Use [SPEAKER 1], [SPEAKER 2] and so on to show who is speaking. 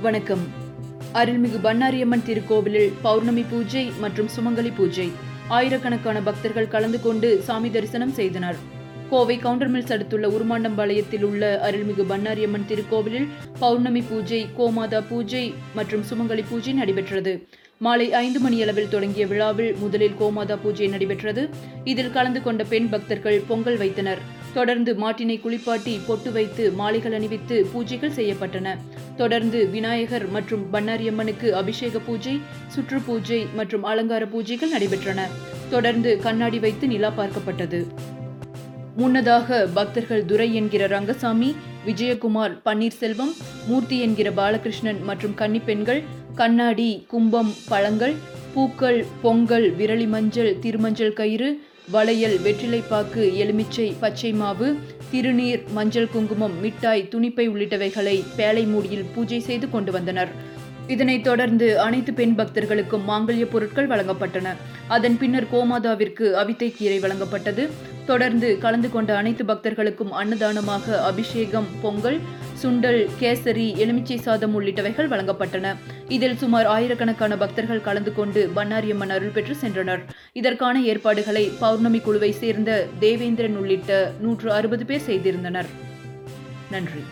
[SPEAKER 1] வணக்கம். அருள்மிகு பண்ணாரியம்மன் திருக்கோவிலில் பௌர்ணமி பூஜை மற்றும் சுமங்கலி பூஜை. ஆயிரக்கணக்கான பக்தர்கள் கலந்து கொண்டு சாமி தரிசனம் செய்தனர். கோவை கவுண்டர்மில்ஸ் அடுத்துள்ள உருமாண்டம்பாளையத்தில் உள்ள அருள்மிகு பண்ணாரியம்மன் திருக்கோவிலில் பௌர்ணமி பூஜை கோமாதா பூஜை மற்றும் சுமங்கலி பூஜை நடைபெற்றது. மாலை ஐந்து மணியளவில் தொடங்கிய விழாவில் முதலில் கோமாதா பூஜை நடைபெற்றது. இதில் கலந்து கொண்ட பெண் பக்தர்கள் பொங்கல் வைத்தனர். தொடர்ந்து மாட்டினை குளிப்பாட்டி பொட்டு வைத்து மாலைகள் அணிவித்து பூஜைகள் செய்யப்பட்டன. தொடர்ந்து விநாயகர் மற்றும் பன்னாரியம்மனுக்கு அபிஷேக பூஜை சுற்று பூஜை மற்றும் அலங்கார பூஜைகள் நடைபெற்றன. தொடர்ந்து கண்ணாடி வைத்து நிலா பார்க்கப்பட்டது. முன்னதாக பக்தர்கள் துரை என்கிற ரங்கசாமி விஜயகுமார் பன்னீர்செல்வம் மூர்த்தி என்கிற பாலகிருஷ்ணன் மற்றும் கன்னிப்பெண்கள் கண்ணாடி கும்பம் பழங்கள் பூக்கள் பொங்கல் விரலி மஞ்சள் திருமஞ்சள் கயிறு வளையல் வெற்றிலைப்பாக்கு எலுமிச்சை பச்சை மாவு திருநீர் மஞ்சள் குங்குமம் மிட்டாய் துணிப்பை உள்ளிட்டவைகளை பேழை மூடியில் பூஜை செய்து கொண்டு வந்தனர். இதனைத் தொடர்ந்து அனைத்து பெண் பக்தர்களுக்கும் மாங்கல்ய பொருட்கள் வழங்கப்பட்டன. அதன் பின்னர் கோமாதாவிற்கு அவித்தை கீரை வழங்கப்பட்டது. தொடர்ந்து கலந்து கொண்ட அனைத்து பக்தர்களுக்கும் அன்னதானமாக அபிஷேகம் பொங்கல் சுண்டல் கேசரி எலுமிச்சை சாதம் உள்ளிட்டவைகள் வழங்கப்பட்டன. இதில் சுமார் ஆயிரக்கணக்கான பக்தர்கள் கலந்து கொண்டு பண்ணாரியம்மன் அருள் பெற்று சென்றனர். இதற்கான ஏற்பாடுகளை பௌர்ணமி குழுவை சேர்ந்த தேவேந்திரன் உள்ளிட்ட நூற்று அறுபது பேர் செய்திருந்தனர். நன்றி.